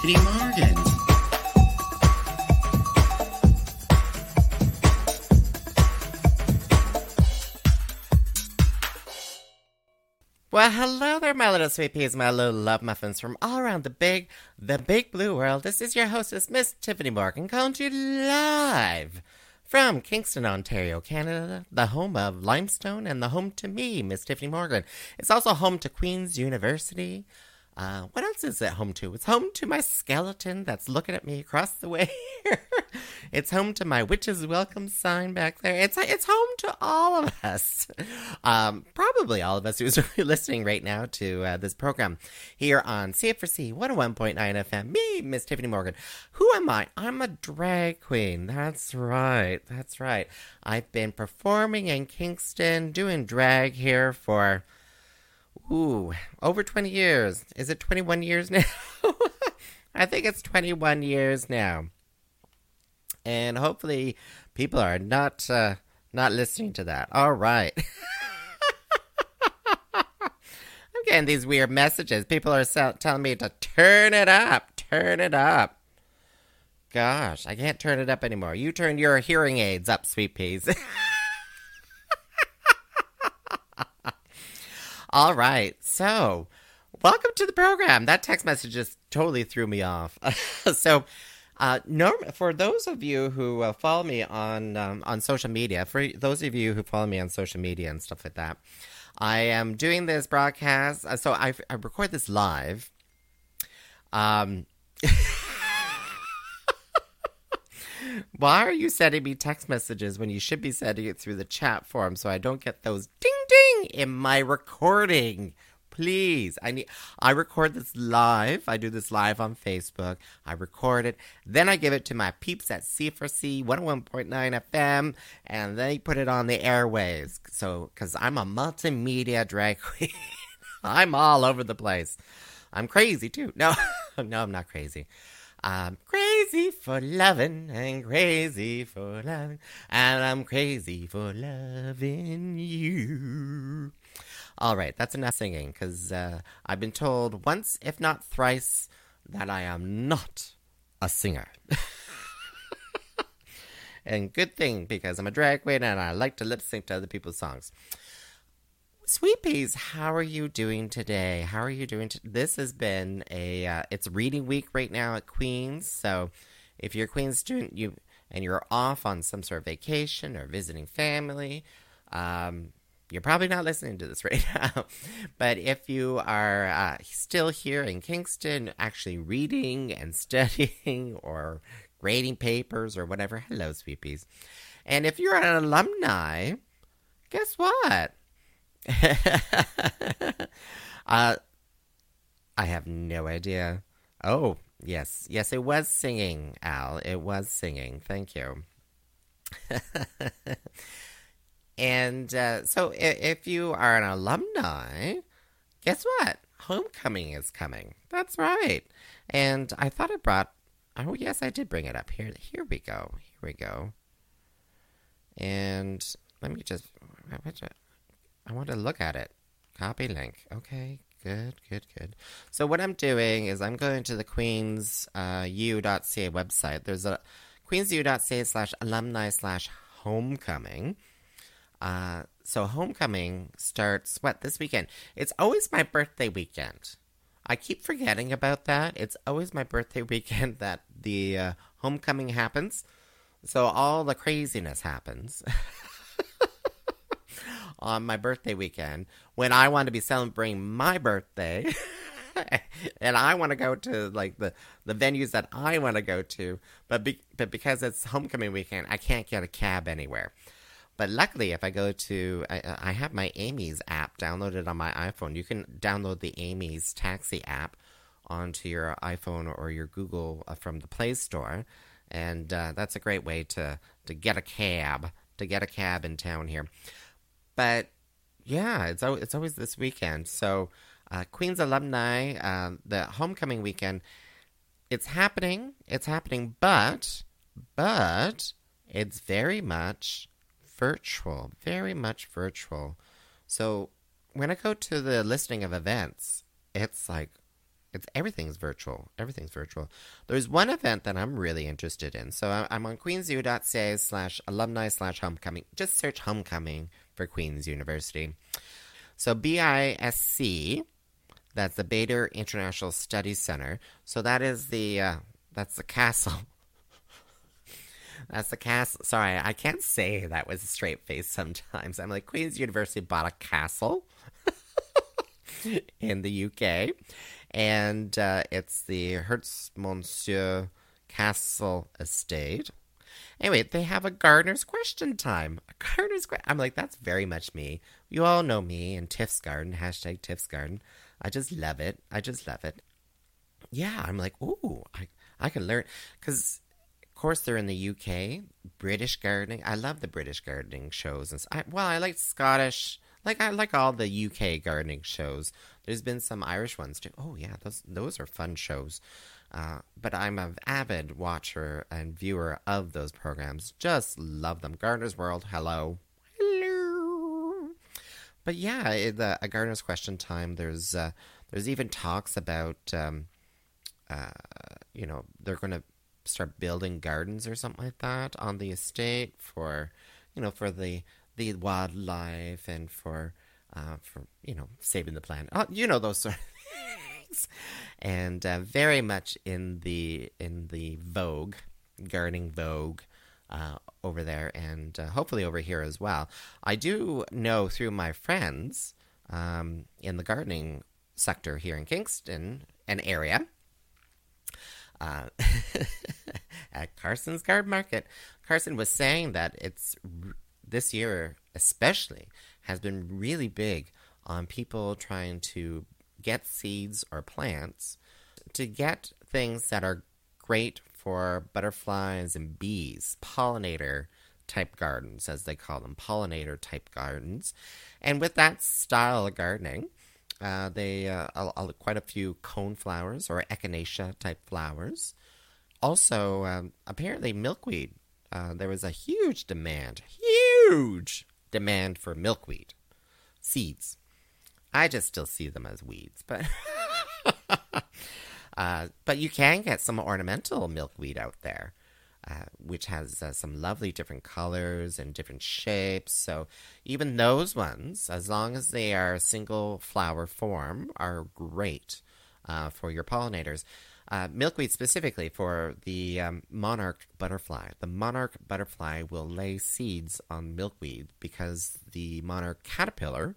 Tyffanie Morgan. Well, hello there, my little sweet peas, my little love muffins from all around the big, the big blue world. This is your hostess, Miss Tyffanie Morgan, calling you live from Kingston, Ontario, Canada, the home of limestone and the home to me, Miss Tyffanie Morgan. It's also home to Queen's University. Uh, what else is it home to? It's home to my skeleton that's looking at me across the way it's home to my witch's welcome sign back there. It's it's home to all of us. Um, probably all of us who's listening right now to uh, this program here on CFRC 101.9 FM. Me, Miss Tyffanie Morgan. Who am I? I'm a drag queen. That's right. That's right. I've been performing in Kingston, doing drag here for Ooh, over 20 years. Is it 21 years now? I think it's 21 years now. And hopefully people are not uh, not listening to that. All right. I'm getting these weird messages. People are telling me to turn it up, turn it up. Gosh, I can't turn it up anymore. You turn your hearing aids up, sweet peas. All right. So, welcome to the program. That text message just totally threw me off. so, uh, norm- for those of you who uh, follow me on um, on social media, for those of you who follow me on social media and stuff like that, I am doing this broadcast. Uh, so I, I record this live. Um. Why are you sending me text messages when you should be sending it through the chat form so I don't get those ding ding in my recording? Please, I need. I record this live. I do this live on Facebook. I record it, then I give it to my peeps at CFRC 101.9 FM, and they put it on the airwaves. So, because I'm a multimedia drag queen, I'm all over the place. I'm crazy too. No, no, I'm not crazy. I'm crazy for loving and crazy for loving, and I'm crazy for loving you. All right, that's enough singing because uh, I've been told once, if not thrice, that I am not a singer. and good thing because I'm a drag queen and I like to lip sync to other people's songs. Sweet Peas, how are you doing today? How are you doing? This has been a uh, it's reading week right now at Queens. So if you're a Queens student, you and you're off on some sort of vacation or visiting family, um, you're probably not listening to this right now. but if you are uh, still here in Kingston, actually reading and studying or grading papers or whatever, hello, Sweet Peas. And if you're an alumni, guess what? uh, I have no idea. Oh, yes. Yes, it was singing, Al. It was singing. Thank you. and uh, so if, if you are an alumni, guess what? Homecoming is coming. That's right. And I thought I brought. Oh, yes, I did bring it up. Here, here we go. Here we go. And let me just. I want to look at it. Copy link. Okay, good, good, good. So what I'm doing is I'm going to the Queens uh, website. There's a queensu.ca slash alumni slash homecoming. Uh, so homecoming starts what this weekend? It's always my birthday weekend. I keep forgetting about that. It's always my birthday weekend that the uh, homecoming happens. So all the craziness happens. on my birthday weekend when I want to be celebrating my birthday. and I want to go to like the, the venues that I want to go to, but be, but because it's homecoming weekend, I can't get a cab anywhere. But luckily, if I go to, I, I have my Amey's app downloaded on my iPhone. You can download the Amey's Taxi app onto your iPhone or your Google uh, from the Play Store, and uh, that's a great way to to get a cab to get a cab in town here. But yeah, it's it's always this weekend. So uh, Queens alumni, uh, the homecoming weekend, it's happening. It's happening, but but it's very much virtual, very much virtual. So when I go to the listing of events, it's like it's everything's virtual. Everything's virtual. There's one event that I'm really interested in. So I'm on queensu.ca slash alumni slash homecoming. Just search homecoming for Queen's University. So BISC, that's the Bader International Studies Center. So that is the uh, that's the castle. that's the castle. Sorry, I can't say that with a straight face sometimes. I'm like Queen's University bought a castle in the UK and uh, it's the Herstmonceux Castle Estate. Anyway, they have a gardener's question time. A gardener's question. I'm like, that's very much me. You all know me and Tiff's Garden, hashtag Tiff's Garden. I just love it. I just love it. Yeah, I'm like, ooh, I, I can learn. Because, of course, they're in the UK. British gardening. I love the British gardening shows. And I, Well, I like Scottish. Like, I like all the UK gardening shows. There's been some Irish ones too. Oh yeah, those those are fun shows. Uh, but I'm an avid watcher and viewer of those programs. Just love them. Gardener's World, hello, hello. But yeah, the a Gardener's Question Time. There's uh, there's even talks about um, uh, you know they're going to start building gardens or something like that on the estate for you know for the the wildlife and for uh, for you know saving the planet. Oh, you know those sort of things, and uh, very much in the in the vogue, gardening vogue. Uh, over there and uh, hopefully over here as well. I do know through my friends um, in the gardening sector here in Kingston, an area, uh, at Carson's Garden Market. Carson was saying that it's this year, especially, has been really big on people trying to get seeds or plants to get things that are great for butterflies and bees, pollinator type gardens, as they call them, pollinator type gardens. And with that style of gardening, uh, they uh, quite a few cone flowers or echinacea type flowers. Also, um, apparently milkweed. Uh, there was a huge demand, huge demand for milkweed seeds. I just still see them as weeds, but uh, but you can get some ornamental milkweed out there, uh, which has uh, some lovely different colors and different shapes. So even those ones, as long as they are single flower form, are great uh, for your pollinators uh, milkweed specifically for the um, monarch butterfly. The monarch butterfly will lay seeds on milkweed because the monarch caterpillar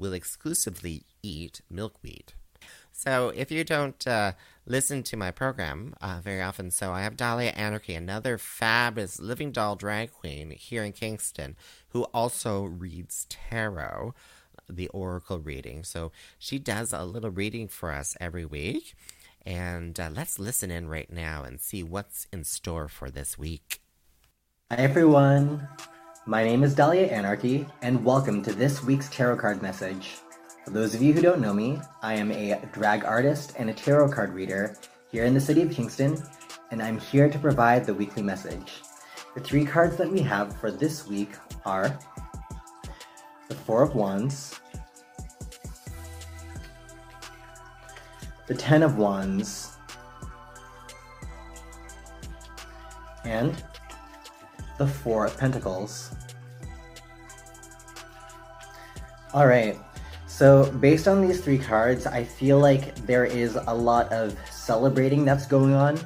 will exclusively eat milkweed. So if you don't uh, listen to my program uh, very often, so I have Dahlia AnarchKey, another fabulous living doll drag queen here in Kingston, who also reads tarot, the oracle reading. So she does a little reading for us every week. And uh, let's listen in right now and see what's in store for this week. Hi, everyone. My name is Dahlia AnarchKey, and welcome to this week's tarot card message. For those of you who don't know me, I am a drag artist and a tarot card reader here in the city of Kingston, and I'm here to provide the weekly message. The three cards that we have for this week are the Four of Wands, the Ten of Wands, and the Four of Pentacles. Alright, so based on these three cards, I feel like there is a lot of celebrating that's going on.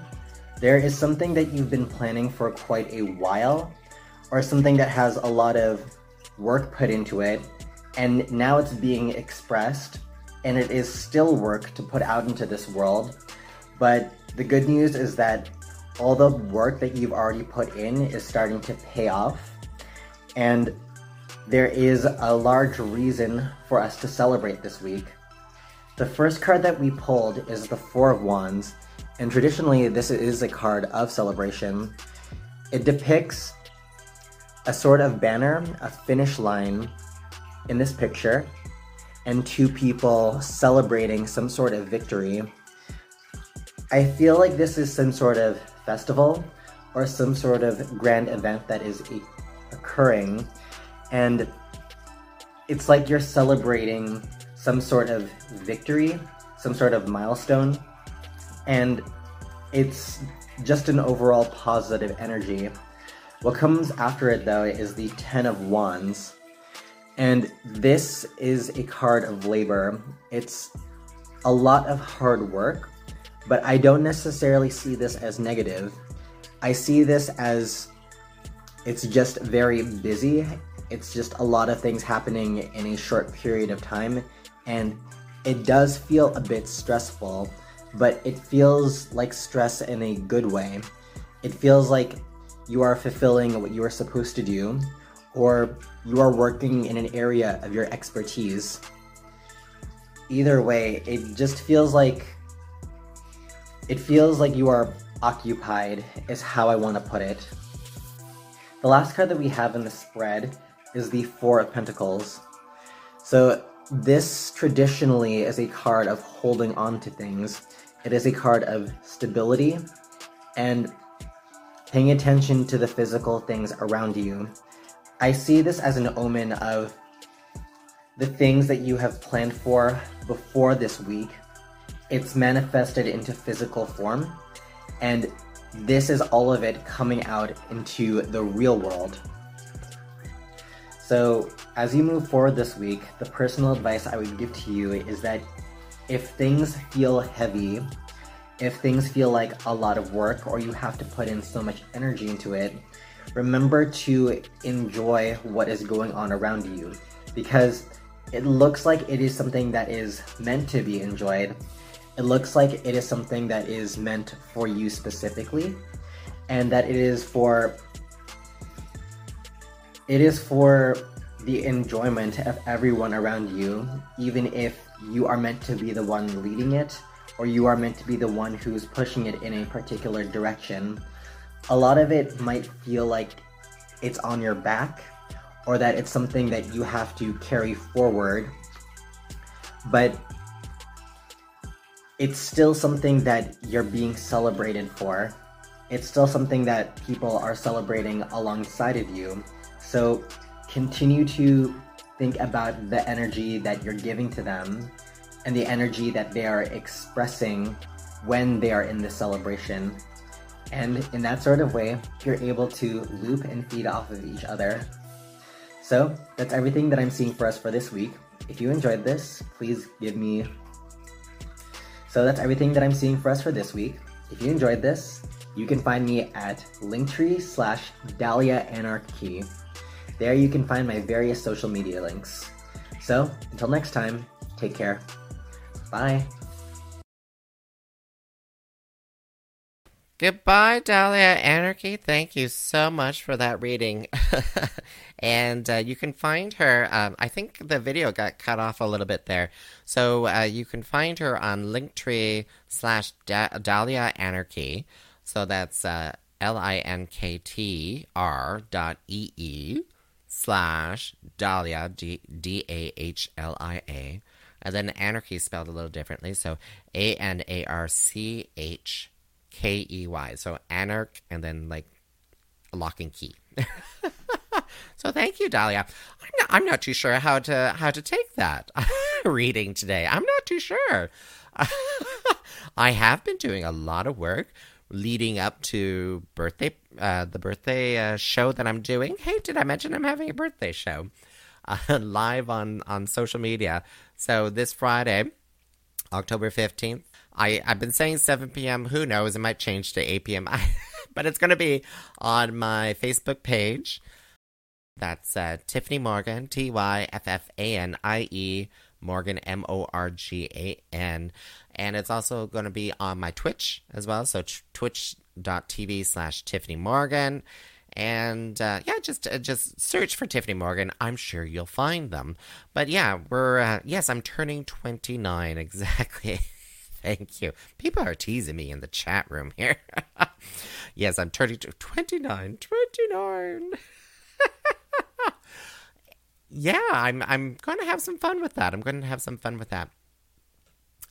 There is something that you've been planning for quite a while, or something that has a lot of work put into it, and now it's being expressed and it is still work to put out into this world. But the good news is that all the work that you've already put in is starting to pay off. And there is a large reason for us to celebrate this week. The first card that we pulled is the Four of Wands, and traditionally, this is a card of celebration. It depicts a sort of banner, a finish line in this picture, and two people celebrating some sort of victory. I feel like this is some sort of festival or some sort of grand event that is occurring, and it's like you're celebrating some sort of victory, some sort of milestone. and it's just an overall positive energy. What comes after it though is the Ten of Wands. And this is a card of labor. It's a lot of hard work, but I don't necessarily see this as negative. I see this as it's just very busy. It's just a lot of things happening in a short period of time, and it does feel a bit stressful, but it feels like stress in a good way. It feels like you are fulfilling what you are supposed to do, or you are working in an area of your expertise. Either way, it just feels like it feels like you are occupied, is how I want to put it. The last card that we have in the spread is the Four of Pentacles. So, this traditionally is a card of holding on to things. It is a card of stability and paying attention to the physical things around you. I see this as an omen of the things that you have planned for before this week. It's manifested into physical form, and this is all of it coming out into the real world. So, as you move forward this week, the personal advice I would give to you is that if things feel heavy, if things feel like a lot of work or you have to put in so much energy into it, remember to enjoy what is going on around you because it looks like it is something that is meant to be enjoyed. It looks like it is something that is meant for you specifically and that it is for it is for the enjoyment of everyone around you, even if you are meant to be the one leading it or you are meant to be the one who's pushing it in a particular direction. A lot of it might feel like it's on your back or that it's something that you have to carry forward, but it's still something that you're being celebrated for. It's still something that people are celebrating alongside of you. So continue to think about the energy that you're giving to them and the energy that they are expressing when they are in the celebration. And in that sort of way, you're able to loop and feed off of each other. So that's everything that I'm seeing for us for this week. If you enjoyed this, please give me. So that's everything that I'm seeing for us for this week. If you enjoyed this, you can find me at linktree slash Dahlia AnarchKey. There you can find my various social media links. So until next time, take care. Bye. Goodbye, Dahlia AnarchKey. Thank you so much for that reading. and uh, you can find her. Um, I think the video got cut off a little bit there. So uh, you can find her on Linktree slash Dahlia AnarchKey. So that's uh, L I N K T R dot E E slash Dahlia, D A H L I A. And then anarchy spelled a little differently. So A N A R C H K E Y. So anarch and then like lock and key. so thank you, Dahlia. I'm not, I'm not too sure how to how to take that reading today. I'm not too sure. I have been doing a lot of work leading up to birthday uh, the birthday uh, show that I'm doing. Hey, did I mention I'm having a birthday show uh, live on on social media? So this Friday, October 15th, I, I've been saying 7 p.m. Who knows? It might change to 8 p.m. but it's going to be on my Facebook page. That's uh, Tyffanie Morgan, T Y F F A N I E, Morgan, M O R G A N. And it's also going to be on my Twitch as well. So twitch.tv slash Tyffanie Morgan. And uh, yeah, just uh, just search for Tyffanie Morgan. I'm sure you'll find them. But yeah, we're uh, yes, I'm turning 29 exactly. Thank you. People are teasing me in the chat room here. yes, I'm turning 29. 29. yeah, I'm I'm going to have some fun with that. I'm going to have some fun with that.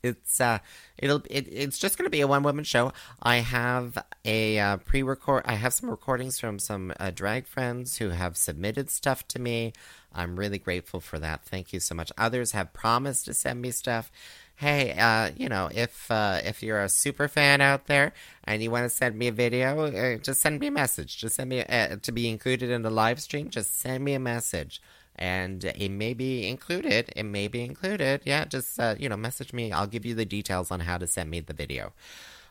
It's uh it'll it, it's just going to be a one woman show. I have a uh, pre-record i have some recordings from some uh, drag friends who have submitted stuff to me. I'm really grateful for that. Thank you so much. Others have promised to send me stuff hey, uh, you know, if uh, if you're a super fan out there and you want to send me a video, uh, just send me a message. Just send me uh, to be included in the live stream. Just send me a message, and it may be included. It may be included. Yeah, just uh, you know, message me. I'll give you the details on how to send me the video.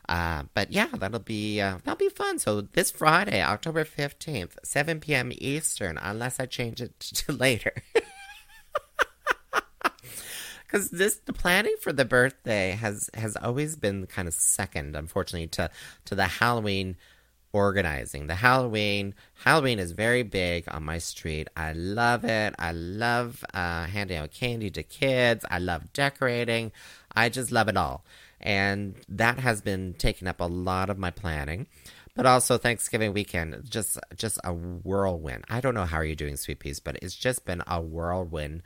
Uh, but yeah, that'll be that'll be fun. So this Friday, October fifteenth, seven p.m. Eastern, unless I change it to later. Because this the planning for the birthday has has always been kind of second, unfortunately, to to the Halloween organizing. The Halloween Halloween is very big on my street. I love it. I love uh, handing out candy to kids. I love decorating. I just love it all, and that has been taking up a lot of my planning. But also Thanksgiving weekend, just just a whirlwind. I don't know how are you doing, sweet peas, but it's just been a whirlwind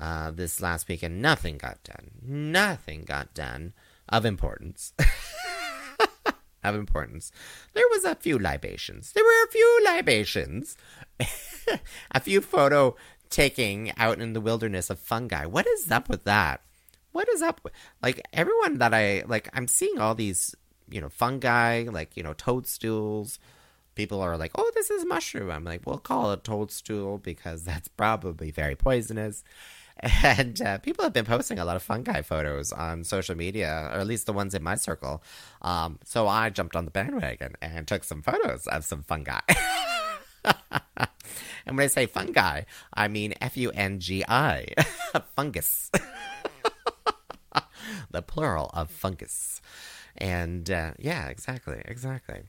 uh, this last weekend. Nothing got done. Nothing got done of importance. of importance. There was a few libations. There were a few libations. a few photo taking out in the wilderness of fungi. What is up with that? What is up with like everyone that I like I'm seeing all these, you know, fungi, like, you know, toadstools. People are like, "Oh, this is mushroom." I'm like, "We'll call it toadstool because that's probably very poisonous." And uh, people have been posting a lot of fungi photos on social media, or at least the ones in my circle. Um, so I jumped on the bandwagon and took some photos of some fungi. and when I say fungi, I mean F U N G I, fungus. the plural of fungus. And uh, yeah, exactly, exactly.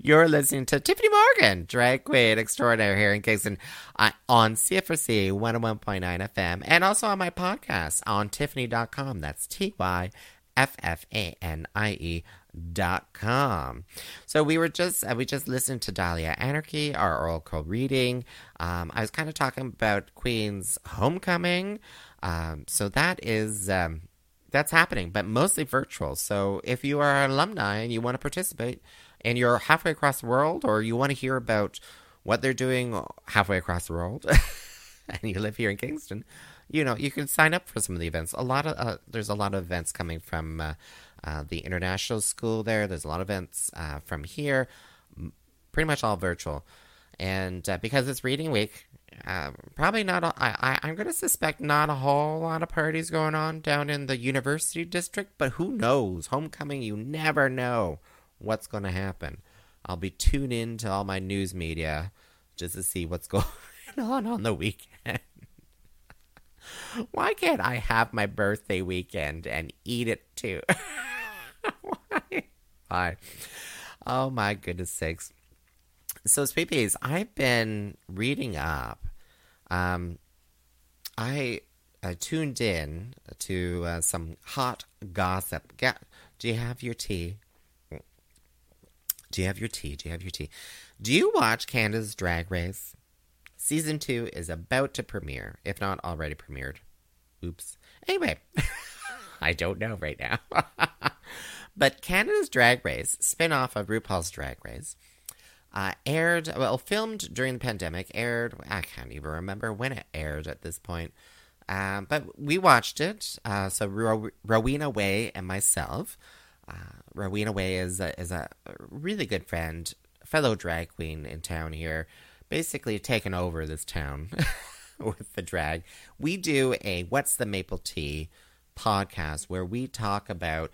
You're listening to Tyffanie Morgan, drag queen extraordinaire here in Kingston uh, on CFRC 101.9 FM and also on my podcast on Tyffanie.com. That's T Y F F A N I E dot com. So we were just uh, we just listened to Dahlia AnarchKey, our oracle reading. Um, I was kind of talking about Queen's homecoming. Um, so that is um, that's happening, but mostly virtual. So if you are an alumni and you want to participate and you're halfway across the world or you want to hear about what they're doing halfway across the world and you live here in Kingston, you know, you can sign up for some of the events. A lot of uh, there's a lot of events coming from uh, uh, the international school there. There's a lot of events uh, from here, pretty much all virtual. And uh, because it's reading week, uh, probably not. A, I, I, am going to suspect not a whole lot of parties going on down in the university district, but who knows? Homecoming, you never know what's going to happen. I'll be tuned in to all my news media just to see what's going on on the weekend. Why can't I have my birthday weekend and eat it too? Why? Why? Oh my goodness sakes. So, Sweet I've been reading up. Um, I tuned in to uh, some hot gossip. Get, do you have your tea? Do you have your tea? Do you have your tea? Do you watch Canada's Drag Race? Season two is about to premiere, if not already premiered. Oops. Anyway, I don't know right now. but Canada's Drag Race, spin off of RuPaul's Drag Race, uh, aired, well, filmed during the pandemic, aired, I can't even remember when it aired at this point. Uh, but we watched it. Uh, so Ro- Rowena Way and myself. Uh, Rowena Way is a, is a really good friend, fellow drag queen in town here, basically taken over this town with the drag. We do a What's the Maple Tea podcast where we talk about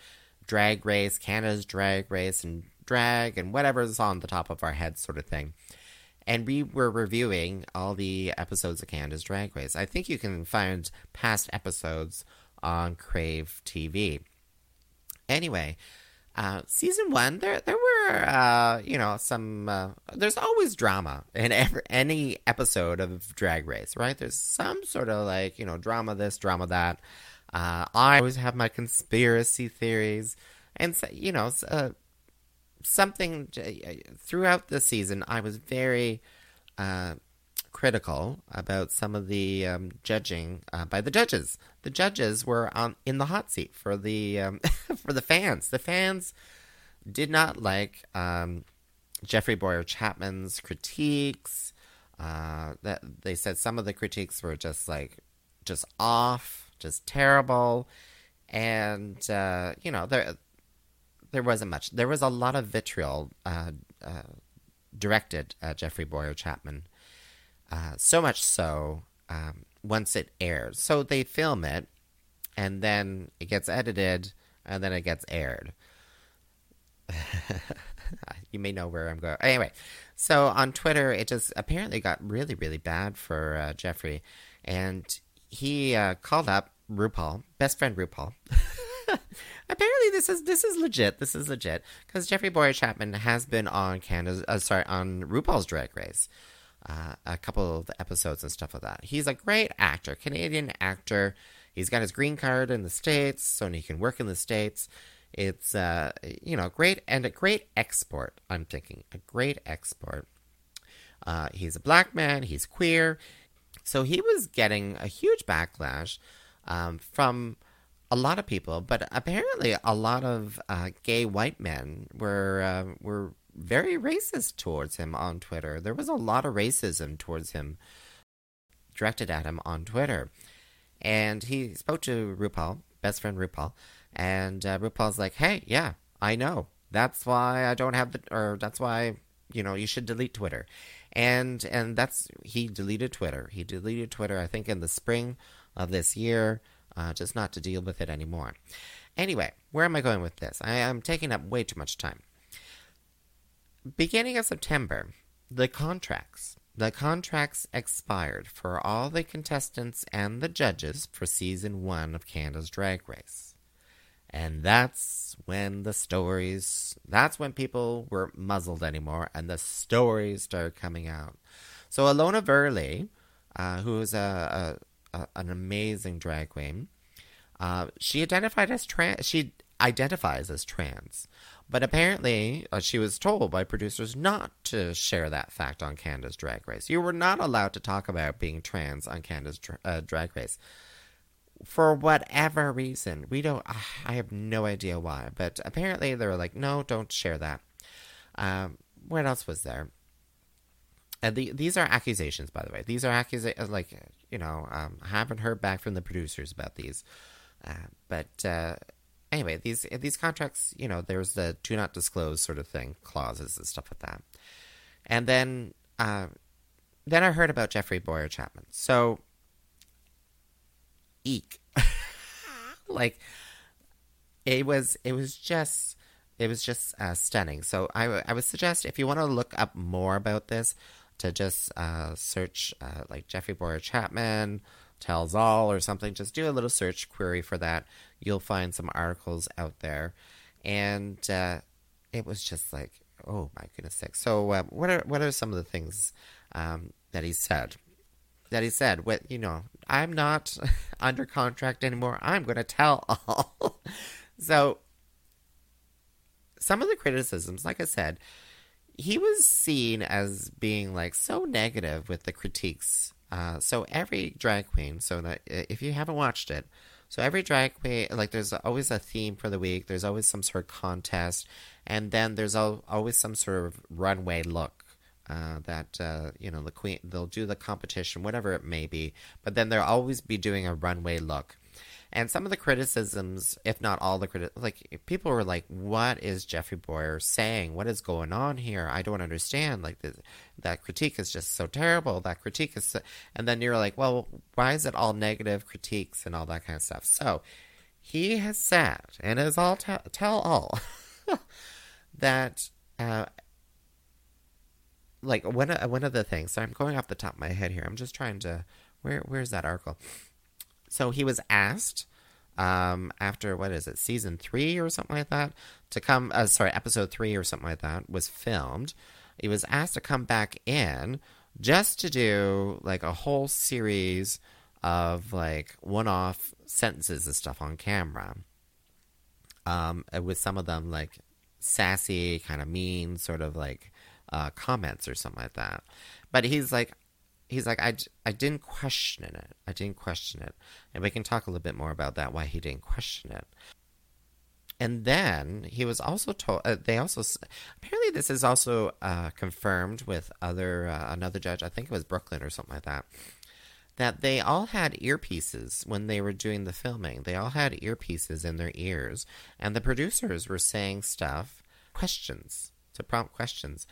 drag race, Canada's drag race, and drag and whatever's on the top of our heads, sort of thing. And we were reviewing all the episodes of Canada's Drag Race. I think you can find past episodes on Crave TV. Anyway, uh, season one, there there were uh, you know some. Uh, there's always drama in every, any episode of Drag Race, right? There's some sort of like you know drama this, drama that. Uh, I always have my conspiracy theories, and so, you know, uh, something throughout the season, I was very uh, critical about some of the um, judging uh, by the judges. The judges were in the hot seat for the um, for the fans. The fans did not like um, Jeffrey Bowyer-Chapman's critiques. Uh, that they said some of the critiques were just like just off. just terrible. And uh, you know, there there wasn't much. There was a lot of vitriol uh, uh, directed at Jeffrey Bowyer-Chapman. Uh, so much so, um, once it airs. So they film it, and then it gets edited, and then it gets aired. you may know where I'm going. Anyway, so on Twitter, it just apparently got really, really bad for uh, Jeffrey, and he uh, called up RuPaul, best friend RuPaul. apparently, this is this is legit. This is legit because Jeffrey Bowyer-Chapman has been on Canada's, uh, sorry, on RuPaul's Drag Race. Uh, a couple of episodes and stuff like that. He's a great actor, Canadian actor. He's got his green card in the States, so he can work in the States. It's uh, you know great and a great export. I'm thinking a great export. Uh, he's a black man. He's queer, so he was getting a huge backlash um, from a lot of people. But apparently, a lot of uh, gay white men were uh, were very racist towards him on Twitter. There was a lot of racism towards him directed at him on Twitter. And he spoke to RuPaul, best friend RuPaul, and uh, RuPaul's like, "Hey, yeah, I know. That's why I don't have the, or that's why you know you should delete Twitter." And and that's he deleted Twitter. He deleted Twitter. I think in the spring of this year, uh, just not to deal with it anymore. Anyway, where am I going with this? I am taking up way too much time. Beginning of September, the contracts the contracts expired for all the contestants and the judges for season one of Canada's Drag Race. And that's when the stories, that's when people were muzzled anymore and the stories started coming out. So Ilona Verley, uh, who is a, a, a, an amazing drag queen, uh, she identified as trans, she identifies as trans. But apparently, uh, she was told by producers not to share that fact on Canada's Drag Race. You were not allowed to talk about being trans on Canada's uh, Drag Race for whatever reason. We don't. I have no idea why, but apparently they were like, "No, don't share that." Um, what else was there? And the, these are accusations, by the way. These are accusations. Like you know, um, I haven't heard back from the producers about these, uh, but uh, anyway, these these contracts, you know, there's the do not disclose sort of thing, clauses and stuff like that. And then uh, then I heard about Jeffrey Bowyer-Chapman. So eek. like it was it was just it was just uh, stunning. So I, I would suggest if you want to look up more about this, to just uh, search uh, like Jeffrey Boyer Chapman tells all or something. Just do a little search query for that. You'll find some articles out there, and uh, it was just like, oh my goodness sake. So uh, what are what are some of the things um, that he said? That he said, you know, I'm not under contract anymore. I'm going to tell all. so some of the criticisms, like I said, he was seen as being like so negative with the critiques uh, so every drag queen, so that if you haven't watched it, so every drag queen, like there's always a theme for the week. There's always some sort of contest, and then there's always some sort of runway look uh, that uh, you know the queen. They'll do the competition, whatever it may be, but then they'll always be doing a runway look. And some of the criticisms, if not all the critics, like people were like, "What is Jeffrey Bowyer saying? What is going on here? I don't understand." Like that critique is just so terrible. That critique is, so... and then you're like, "Well, why is it all negative critiques and all that kind of stuff?" So he has said, and is all t- tell all that. Uh, like one one of the things. So I'm going off the top of my head here. I'm just trying to where where's that article? So he was asked um, after what is it, season three or something like that, to come. Uh, sorry, episode three or something like that was filmed. He was asked to come back in just to do like a whole series of like one-off sentences and stuff on camera. Um, with some of them like sassy, kind of mean, sort of like uh, comments or something like that. But he's like, he's like, I, I didn't question it. I didn't question it. And we can talk a little bit more about that, why he didn't question it. And then he was also told, uh, they also, apparently this is also uh, confirmed with other, uh, another judge, I think it was Brooke Lynn or something like that, that they all had earpieces when they were doing the filming. They all had earpieces in their ears, and the producers were saying stuff, questions, to prompt questions.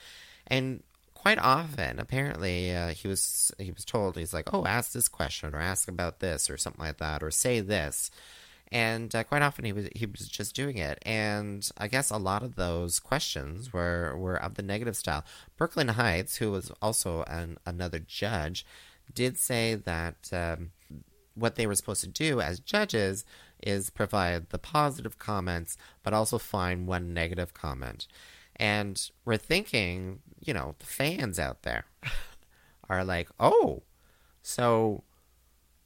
And quite often, apparently, uh, he was he was told he's like, "Oh, ask this question or ask about this or something like that or say this," and uh, quite often he was he was just doing it. And I guess a lot of those questions were were of the negative style. Brooke Lynn Hytes, who was also an, another judge, did say that. Um, what they were supposed to do as judges is provide the positive comments, but also find one negative comment. And we're thinking, you know, the fans out there are like, oh, so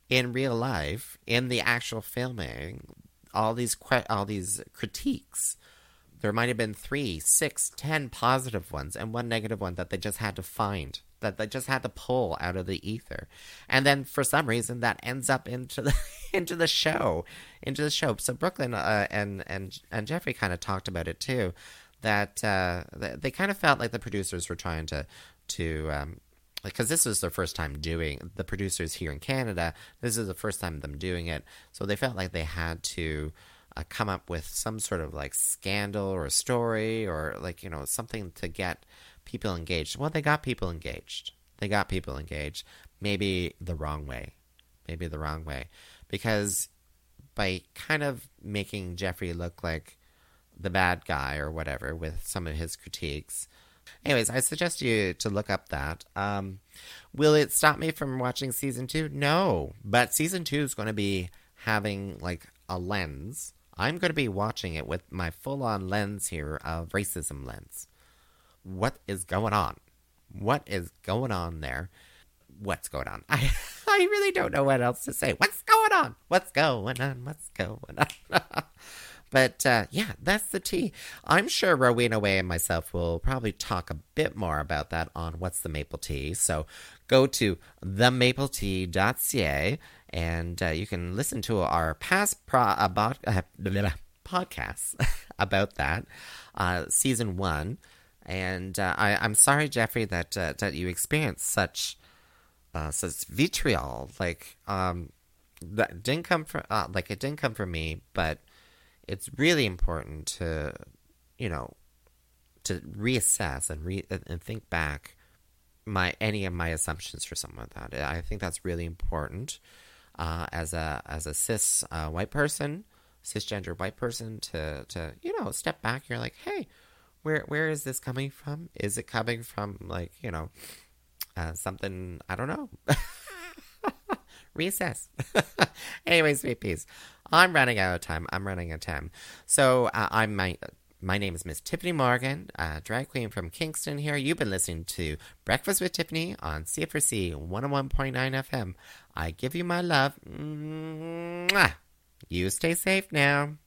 in real life, in the actual filming, all these que- all these critiques, there might have been three, six, ten positive ones and one negative one that they just had to find, that they just had to pull out of the ether, and then for some reason that ends up into the into the show, into the show. So Brooke Lynn uh, and and and Jeffrey kind of talked about it too that uh, they kind of felt like the producers were trying to to um, because this was their first time doing the producers here in Canada. This is the first time them doing it, so they felt like they had to uh, come up with some sort of like scandal or story or like you know something to get people engaged. Well, they got people engaged. They got people engaged. Maybe the wrong way. Maybe the wrong way, because by kind of making Jeffrey look like the bad guy or whatever with some of his critiques. Anyways, I suggest you to look up that. Um, will it stop me from watching season two? No, but season two is going to be having like a lens. I'm going to be watching it with my full on lens here of racism lens. What is going on? What is going on there? What's going on? I I really don't know what else to say. What's going on? What's going on? What's going on? But uh, yeah, that's the tea. I'm sure Rowena Way and myself will probably talk a bit more about that on What's the Maple Tea. So go to themapletea.ca and uh, you can listen to our past pro- about, uh, podcasts about that, uh, season one. And uh, I, am sorry, Jeffrey, that uh, that you experienced such such vitriol. Like um, that didn't come from like it didn't come from me, but it's really important to, you know, to reassess and re and think back my any of my assumptions for something like that. I think that's really important uh, as a as a cis uh, white person, cisgender white person to to you know step back. You're like, hey, where where is this coming from? Is it coming from like you know uh, something I don't know. Reassess. Anyways, sweet peas. I'm running out of time. I'm running out of time. So uh, I'm my. My name is Miss Tyffanie Morgan, a drag queen from Kingston here. You've been listening to Breakfast with Tyffanie on CFRC 101.9 FM. I give you my love. Mwah. You stay safe now.